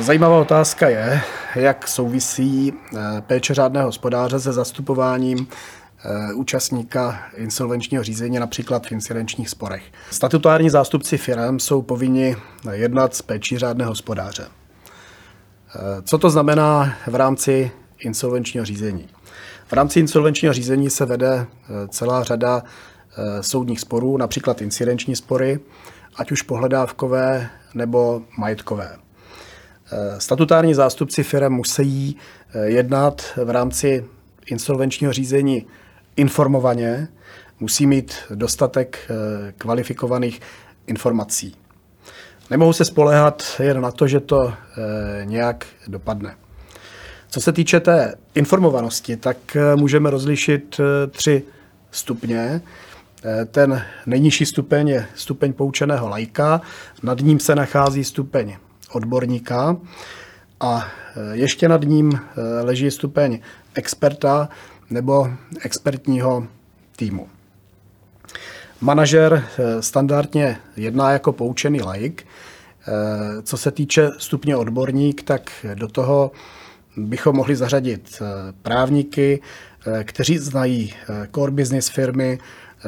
Zajímavá otázka je, jak souvisí péče řádného hospodáře se zastupováním účastníka insolvenčního řízení například v incidenčních sporech. Statutární zástupci firm jsou povinni jednat s péčí řádného hospodáře. Co to znamená v rámci insolvenčního řízení? V rámci insolvenčního řízení se vede eh, celá řada eh, soudních sporů, například incidenční spory, ať už pohledávkové nebo majetkové. Eh, statutární zástupci firm musí jednat v rámci insolvenčního řízení informovaně, musí mít dostatek kvalifikovaných informací. Nemohou se spolehat jen na to, že to nějak dopadne. Co se týče té informovanosti, tak eh, můžeme rozlišit eh, tři stupně. Eh, ten nejnižší stupeň je stupeň poučeného lajka, nad ním se nachází stupeň odborníka a ještě nad ním leží stupeň experta nebo expertního týmu. Manažer standardně jedná jako poučený laik. Co se týče stupně odborník, tak do toho bychom mohli zařadit právníky, kteří znají core business firmy,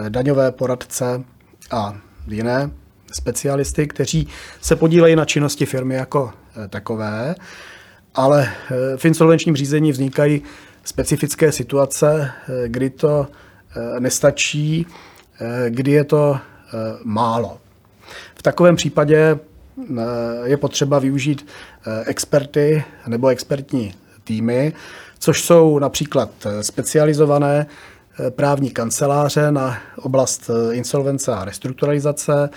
daňové poradce a jiné specialisty, kteří se podílejí na činnosti firmy jako takové, ale v insolvenčním řízení vznikají specifické situace, kdy to nestačí, kdy je to málo. V takovém případě Eh, je potřeba využít eh, experty nebo expertní týmy, což jsou například eh, specializované právní kanceláře na oblast insolvence a restrukturalizace,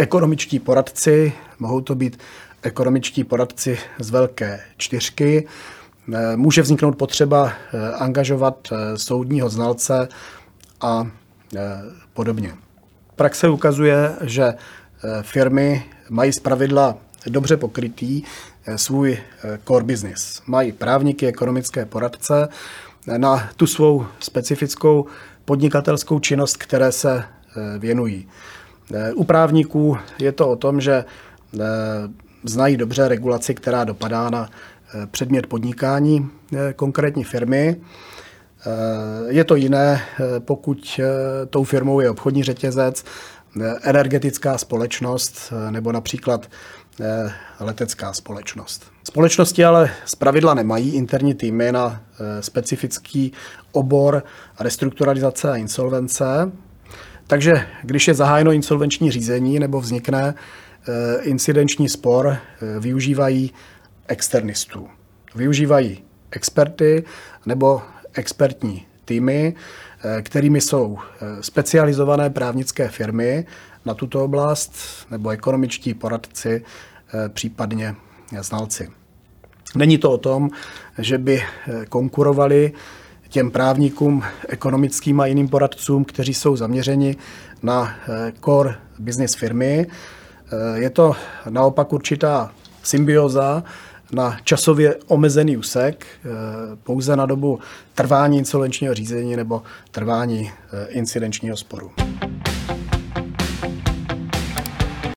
ekonomičtí poradci, mohou to být ekonomičtí poradci z velké čtyřky, může vzniknout potřeba angažovat soudního znalce a podobně. Praxe ukazuje, že firmy mají zpravidla dobře pokrytý svůj core business. Mají právníky, ekonomické poradce na tu svou specifickou podnikatelskou činnost, které se věnují. U právníků je to o tom, že znají dobře regulaci, která dopadá na předmět podnikání konkrétní firmy. Je to jiné, pokud tou firmou je obchodní řetězec energetická společnost nebo například eh, letecká společnost. Společnosti ale zpravidla nemají interní týmy na eh, specifický obor restrukturalizace a insolvence, takže když je zahájeno insolvenční řízení nebo vznikne eh, incidenční spor, využívají externistů. Využívají experty nebo expertní týmy, Eh, kterými jsou eh, specializované právnické firmy na tuto oblast nebo ekonomičtí poradci, eh, případně znalci. Není to o tom, že by konkurovali těm právníkům, ekonomickým a jiným poradcům, kteří jsou zaměřeni na core business firmy. Je to naopak určitá symbioza na časově omezený úsek, eh, pouze na dobu trvání insolvenčního řízení nebo trvání eh, incidenčního sporu.